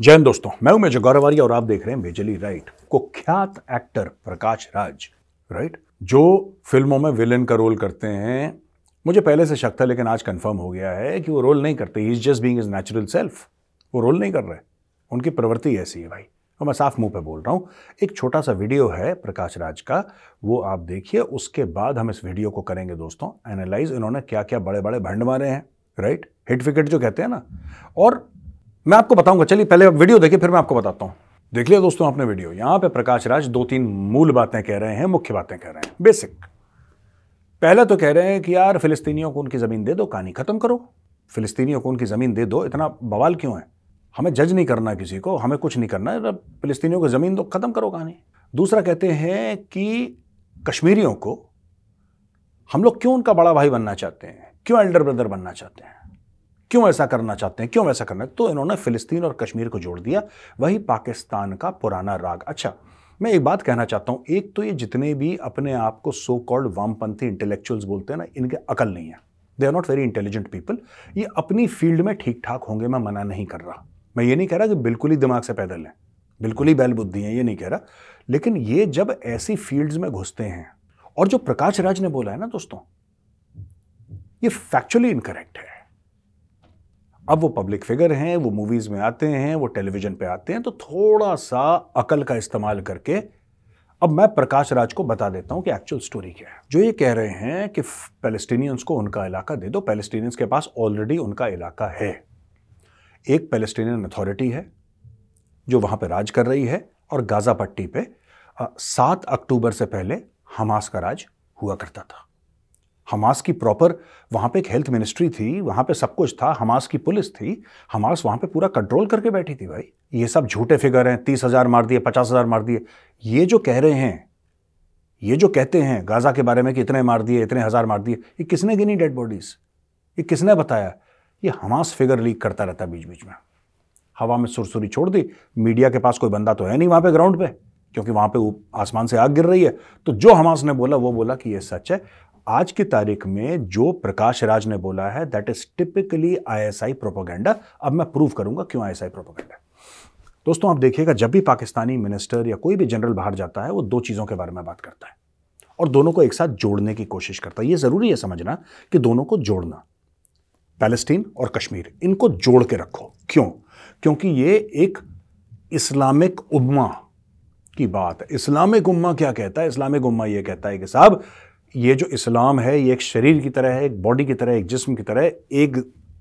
हिंद दोस्तों, मैं हूँ मेजर गौरवारी और आप देख रहे हैं मेजली राइट कुख्यात एक्टर प्रकाश राज, राइट? जो फ़िल्मों में विलेन का रोल करते हैं। मुझे पहले से शक था, लेकिन आज कंफर्म हो गया है कि वो रोल नहीं करते। He is just being is natural self वो रोल नहीं कर रहे। उनकी प्रवृत्ति ऐसी है भाई। और मैं साफ़ मुँह पे बोल रहा हूँ, एक छोटा सा वीडियो है प्रकाश राज का। वो आप देखिए, उसके बाद हम इस वीडियो को करेंगे दोस्तों एनालाइज इन्होंने क्या क्या बड़े बड़े भंड मारे हैं, राइट? हिट विकेट जो कहते हैं ना। और मैं आपको बताऊँगा, चलिए पहले वीडियो देखिए, फिर मैं आपको बताता हूँ। देख लिया दोस्तों आपने वीडियो। यहाँ पे प्रकाश राज दो तीन मूल बातें कह रहे हैं, मुख्य बातें कह रहे हैं। बेसिक। पहले तो कह रहे हैं कि यार, फिलिस्तीनियों को उनकी ज़मीन दे दो, कहानी खत्म करो। फिलिस्तीनियों को उनकी ज़मीन दे दो, इतना बवाल क्यों है? हमें जज नहीं करना किसी को, हमें कुछ नहीं करना है फिलिस्तीनियों को ज़मीन दो, खत्म करो कहानी। दूसरा कहते हैं कि कश्मीरियों को हम लोग क्यों उनका बड़ा भाई बनना चाहते हैं? क्यों एल्डर ब्रदर बनना चाहते हैं? क्यों ऐसा करना चाहते हैं? क्यों वैसा करना है? तो इन्होंने फिलिस्तीन और कश्मीर को जोड़ दिया। वही पाकिस्तान का पुराना राग। अच्छा मैं एक बात कहना चाहता हूँ। एक तो ये जितने भी अपने आप को सो कॉल्ड वामपंथी इंटेलेक्चुअल्स बोलते हैं ना, इनके अकल नहीं है। They are not very intelligent people ये अपनी फ़ील्ड में ठीक ठाक होंगे, मैं मना नहीं कर रहा। मैं ये नहीं कह रहा कि बिल्कुल ही दिमाग से पैदल हैं। बिल्कुल ही बैल बुद्धि हैं, ये नहीं कह रहा। लेकिन ये जब ऐसी फील्ड्स में घुसते हैं, और जो प्रकाश राज ने बोला है ना दोस्तों, ये फैक्चुअली इनकरेक्ट है। अब वो पब्लिक फिगर हैं, वो मूवीज़ में आते हैं, वो टेलीविज़न पे आते हैं तो थोड़ा सा अकल का इस्तेमाल करके अब मैं प्रकाश राज को बता देता हूँ कि एक्चुअल स्टोरी क्या है। जो ये कह रहे हैं कि पैलेस्टीनियंस को उनका इलाका दे दो पैलेस्टीनियंस के पास ऑलरेडी उनका इलाका है। एक पैलेस्टीनियन अथॉरिटी है, जो वहाँ पर राज कर रही है और गाज़ा पट्टी पे सात अक्टूबर से पहले हमास का राज हुआ करता था। हमास की प्रॉपर वहाँ पे एक हेल्थ मिनिस्ट्री थी, वहाँ पे सब कुछ था, हमास की पुलिस थी, हमास वहाँ पे पूरा कंट्रोल करके बैठी थी भाई। ये सब झूठे फिगर हैं, तीस हज़ार मार दिए, पचास हज़ार मार दिए। ये जो कह रहे हैं, ये जो कहते हैं गाज़ा के बारे में कि इतने मार दिए, इतने हज़ार मार दिए, ये किसने गिनी डेड बॉडीज़ ये किसने बताया? ये हमास फिगर लीक करता रहता बीच बीच में। हवा में सुरसुरी छोड़ दी मीडिया के पास कोई बंदा तो है नहीं वहाँ पे ग्राउंड पे, क्योंकि वहाँ पे आसमान से आग गिर रही है। तो जो हमास ने बोला, वो बोला कि ये सच है आज की तारीख में जो प्रकाश राज ने बोला है that is typically ISI propaganda अब मैं प्रूव करूँगा क्यों आईएसआई प्रोपोगेंडा दोस्तों, आप देखिएगा, जब भी पाकिस्तानी मिनिस्टर या कोई भी जनरल बाहर जाता है, वो दो चीज़ों के बारे में बात करता है और दोनों को एक साथ जोड़ने की कोशिश करता है। ये ज़रूरी है समझना कि दोनों को जोड़ना पैलेस्टीन और कश्मीर इनको जोड़ के रखो। क्यों? क्योंकि ये एक इस्लामिक उम्मा की बात है। इस्लामिक उम्मा क्या कहता है? इस्लामिक उम्मा ये कहता है कि साहब ये जो इस्लाम है, ये एक शरीर की तरह है, एक बॉडी की तरह एक जिस्म की तरह एक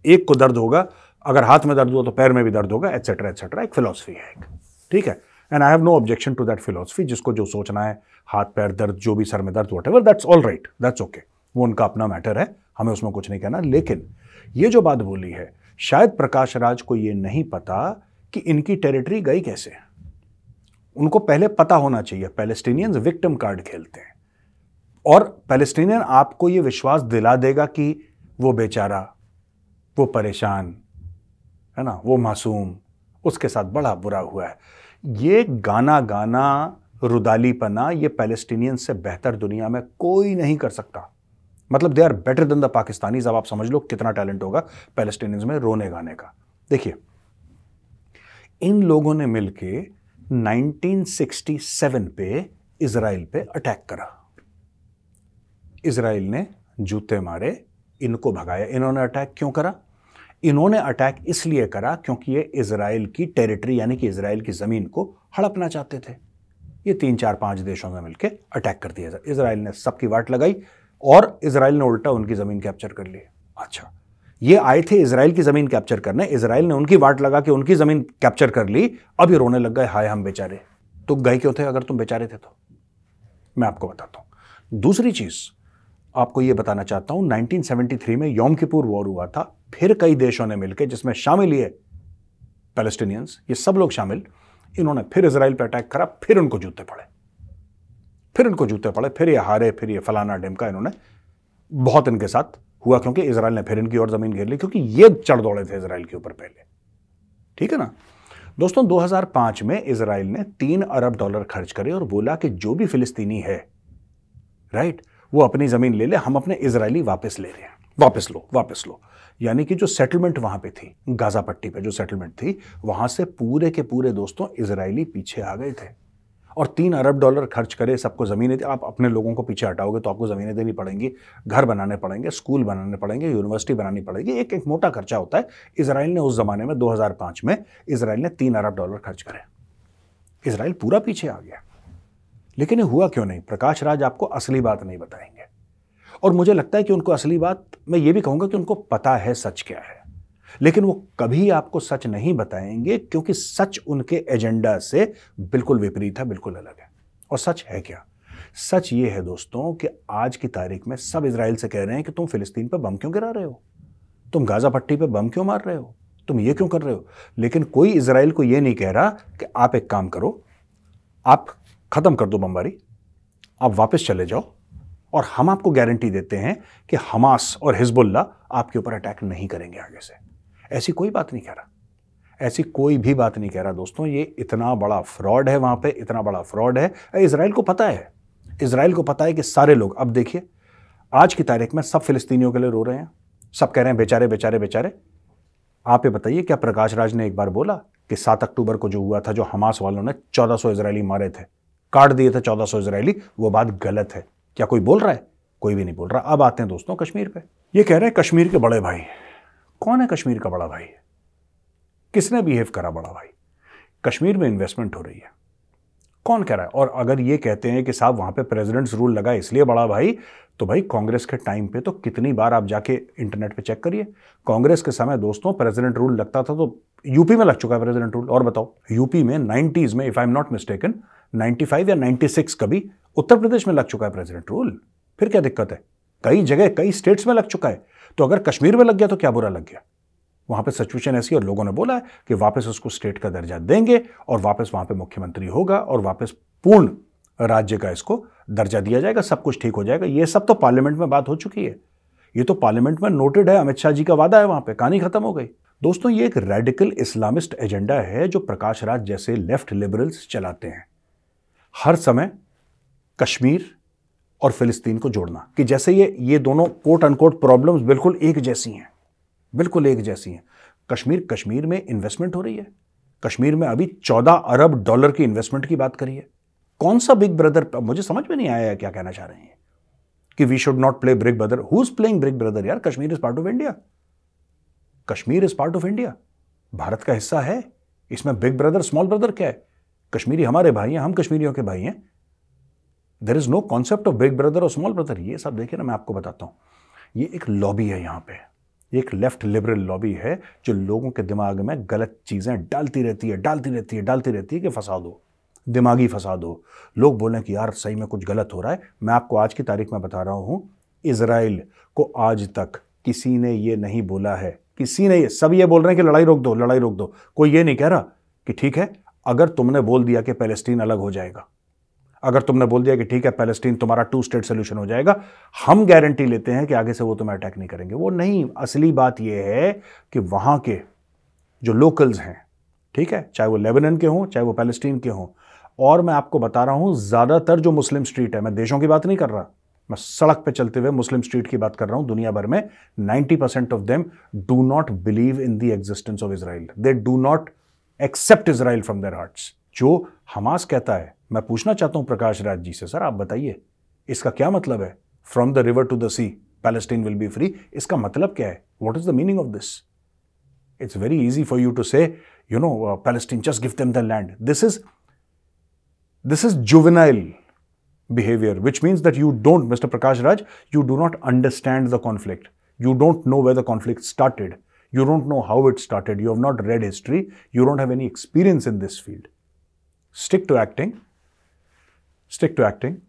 एक को दर्द होगा, अगर हाथ में दर्द हुआ तो पैर में भी दर्द होगा एट्सेट्रा एट्सेट्रा एक फिलोसफी है एक। ठीक है? And I have no objection to that philosophy जिसको जो सोचना है, हाथ, पैर, दर्द, जो भी सर में दर्द whatever that's all right that's okay वो उनका अपना मैटर है, हमें उसमें कुछ नहीं कहना। लेकिन ये जो बात बोली है, शायद प्रकाश राज को ये नहीं पता कि इनकी टेरिटरी गई कैसे। उनको पहले पता होना चाहिए पैलेस्टीनियंस विक्टिम कार्ड खेलते हैं। और पैलेस्टीनियन आपको ये विश्वास दिला देगा कि वो बेचारा, वो परेशान, है ना, वो मासूम, उसके साथ बड़ा बुरा हुआ है। ये गाना गाना, रुदालीपना, ये पैलेस्टीनियन से बेहतर दुनिया में कोई नहीं कर सकता। मतलब they are better than the Pakistani अब आप समझ लो कितना टैलेंट होगा पैलेस्टीनियंस में रोने गाने का। देखिए, इन लोगों ने मिलके 1967 पे इसराइल पे अटैक करा। इसराइल ने जूते मारे, इनको भगाया। इन्होंने अटैक क्यों करा? इन्होंने अटैक इसलिए करा क्योंकि ये इसराइल की टेरिटरी यानी कि इसराइल की ज़मीन को हड़पना चाहते थे। ये तीन, चार, पाँच देशों में मिलकर अटैक कर दिया। इसराइल ने सबकी वाट लगाई और इसराइल ने उल्टा उनकी ज़मीन कैप्चर कर ली। अच्छा ये आए थे इसराइल की ज़मीन कैप्चर करने। इसराइल ने उनकी वाट लगा के उनकी ज़मीन कैप्चर कर ली। अब ये रोने लग गए, हाय हम बेचारे। तो गए क्यों थे? अगर तुम बेचारे थे तो। मैं आपको बताता हूँ। दूसरी चीज़ आपको ये बताना चाहता हूँ 1973 में योम किपुर वॉर हुआ था। फिर कई देशों ने मिलकर जिसमें शामिल ये पैलेस्टीनियंस, ये सब लोग शामिल, इन्होंने फिर इसराइल पर अटैक करा, फिर उनको जूते पड़े। फिर इनको जूते पड़े, फिर ये हारे, फिर ये फलाना डिमका इन्होंने बहुत इनके साथ हुआ, क्योंकि इसराइल ने फिर इनकी और ज़मीन घेर ली, क्योंकि ये चढ़ दौड़े थे इसराइल के ऊपर पहले। ठीक है ना? दोस्तों 2005 में इसराइल ने तीन अरब डॉलर खर्च करे और बोला कि जो भी फिलिस्तीनी है, राइट? वो अपनी ज़मीन ले ले हम अपने इसराइली वापस ले रहे हैं। वापस लो। वापस लो। यानी कि जो सेटलमेंट वहाँ पे थी गाजा पट्टी पे जो सेटलमेंट थी वहाँ से पूरे के पूरे दोस्तों इसराइली पीछे आ गए थे। और तीन अरब डॉलर खर्च करे सबको ज़मीनें आप अपने लोगों को पीछे हटाओगे तो आपको ज़मीनें देनी पड़ेंगी घर बनाने पड़ेंगे स्कूल बनाने पड़ेंगे यूनिवर्सिटी बनानी पड़ेगी एक एक मोटा खर्चा होता है। इसराइल ने उस ज़माने में 2005 में इसराइल ने तीन अरब डॉलर खर्च करे। इसराइल पूरा पीछे आ गया। लेकिन ये हुआ क्यों नहीं? प्रकाश राज आपको असली बात नहीं बताएँगे। और मुझे लगता है कि उनको असली बात, मैं ये भी कहूँगा कि उनको पता है सच क्या है। लेकिन वो कभी आपको सच नहीं बताएँगे क्योंकि सच उनके एजेंडा से बिल्कुल विपरीत है, बिल्कुल अलग है। और सच है क्या? सच ये है दोस्तों कि आज की तारीख में सब इसराइल से कह रहे हैं कि तुम फिलिस्तीन पर बम क्यों गिरा रहे हो? तुम गाजा पट्टी पर बम क्यों मार रहे हो? तुम ये क्यों कर रहे हो? लेकिन कोई इसराइल को यह नहीं कह रहा कि आप एक काम करो, आप खत्म कर दो बमबारी। आप वापस चले जाओ और हम आपको गारंटी देते हैं कि हमास और हिजबुल्ला आपके ऊपर अटैक नहीं करेंगे आगे से। ऐसी कोई बात नहीं कह रहा। ऐसी कोई भी बात नहीं कह रहा। दोस्तों, ये इतना बड़ा फ्रॉड है वहाँ पे, इतना बड़ा फ्रॉड है। इसराइल को पता है। इसराइल को पता है कि सारे लोग, अब देखिए, आज की तारीख में सब फिलिस्तीनियों के लिए रो रहे हैं। सब कह रहे हैं, बेचारे बेचारे बेचारे। आप ये बताइए, क्या प्रकाश राज ने एक बार बोला कि सात अक्टूबर को जो हुआ था, जो हमास वालों ने चौदह सौ इसराइली मारे थे? काट दिए थे चौदह सौ इसराइली वो बात गलत है। क्या कोई बोल रहा है? कोई भी नहीं बोल रहा। अब आते हैं दोस्तों कश्मीर पे। ये कह रहे हैं कश्मीर के बड़े भाई कौन है कश्मीर का बड़ा भाई? किसने बिहेव करा बड़ा भाई? कश्मीर में इन्वेस्टमेंट हो रही है। कौन कह रहा है? और अगर ये कहते हैं कि साहब वहाँ पे प्रेसिडेंट्स रूल लगा इसलिए बड़ा भाई तो भाई कांग्रेस के टाइम पे तो कितनी बार आप जाके इंटरनेट पे चेक करिए। कांग्रेस के समय दोस्तों प्रेसिडेंट रूल लगता था तो यूपी में लग चुका है प्रेसिडेंट रूल और बताओ यूपी में नाइन्टीज में if I am not mistaken 95 या 96 कभी उत्तर प्रदेश में लग चुका है प्रेसिडेंट रूल फिर क्या दिक्कत है? कई जगह, कई स्टेट्स में लग चुका है। तो अगर कश्मीर में लग गया तो क्या बुरा लग गया? वहाँ पे सिचुएशन ऐसी और लोगों ने बोला है कि वापस उसको स्टेट का दर्जा देंगे और वापस वहाँ पे मुख्यमंत्री होगा और वापस पूर्ण राज्य का इसको दर्जा दिया जाएगा, सब कुछ ठीक हो जाएगा। ये सब तो पार्लियामेंट में बात हो चुकी है। ये तो पार्लियामेंट में नोटेड है, अमित शाह जी का वादा है वहाँ पे, कहानी खत्म हो गई। दोस्तों, ये एक रेडिकल इस्लामिस्ट एजेंडा है जो प्रकाश राज जैसे लेफ़्ट लिबरल्स चलाते हैं। हर समय कश्मीर और फिलिस्तीन को जोड़ना, कि जैसे ये ये दोनों कोट अनकोट प्रॉब्लम्स बिल्कुल एक जैसी हैं, बिल्कुल एक जैसी हैं। कश्मीर कश्मीर में इन्वेस्टमेंट हो रही है। कश्मीर में अभी चौदह अरब डॉलर की इन्वेस्टमेंट की बात करी है। कौन सा बिग ब्रदर मुझे समझ में नहीं आया क्या कहना चाह रहे हैं। कि we should not play big brother who is playing big brother यार? Kashmir is part of India Kashmir is part of India Bharat का हिस्सा है। इसमें बिग ब्रदर स्मॉल ब्रदर क्या है? कश्मीरी, हमारे भाई हैं, हम कश्मीरियों के भाई हैं। There is no concept of big brother और स्मॉल ब्रदर ये सब देखिए ना, मैं आपको बताता हूँ। ये एक लॉबी है यहाँ पे। ये एक लेफ़्ट लिबरल लॉबी है जो लोगों के दिमाग में गलत चीज़ें डालती रहती है, डालती रहती है, डालती रहती है कि फंसा दो दिमागी फंसा दो लोग बोलें कि यार सही में कुछ गलत हो रहा है। मैं आपको आज की तारीख में बता रहा हूँ इसराइल को आज तक किसी ने ये नहीं बोला है। किसी ने ये, सब ये बोल रहे हैं कि लड़ाई रोक दो, लड़ाई रोक दो। कोई ये नहीं कह रहा कि ठीक है अगर तुमने बोल दिया कि पैलेस्टीन अलग हो जाएगा, अगर तुमने बोल दिया कि ठीक है, पैलेस्टीन तुम्हारा टू स्टेट सोल्यूशन हो जाएगा, हम गारंटी लेते हैं कि आगे से वो तुम्हें अटैक नहीं करेंगे। वो नहीं, असली बात यह है कि वहाँ के जो लोकल्स हैं, ठीक है, चाहे वो लेबनन के हों, चाहे वो पैलेस्टीन के हों, और मैं आपको बता रहा हूँ, ज़्यादातर जो मुस्लिम स्ट्रीट है, मैं देशों की बात नहीं कर रहा, मैं सड़क पे चलते हुए मुस्लिम स्ट्रीट की बात कर रहा हूँ, दुनिया भर में 90 percent of them do not believe in the existence of Israel they do not accept Israel from their hearts जो हमास कहता है मैं पूछना चाहता हूँ प्रकाश राज जी से सर आप बताइए इसका क्या मतलब है from the river to the sea Palestine will be free इसका मतलब क्या है what is the meaning of this it's very easy for you to say you know Palestine just give them the land this is this is juvenile behavior, which means that you don't, Mr. Prakash Raj, you do not understand the conflict. You don't know where the conflict started. You don't know how it started. You have not read history. You don't have any experience in this field. Stick to acting stick to acting,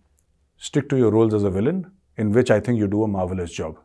stick to your roles as a villain, in which I think you do a marvelous job.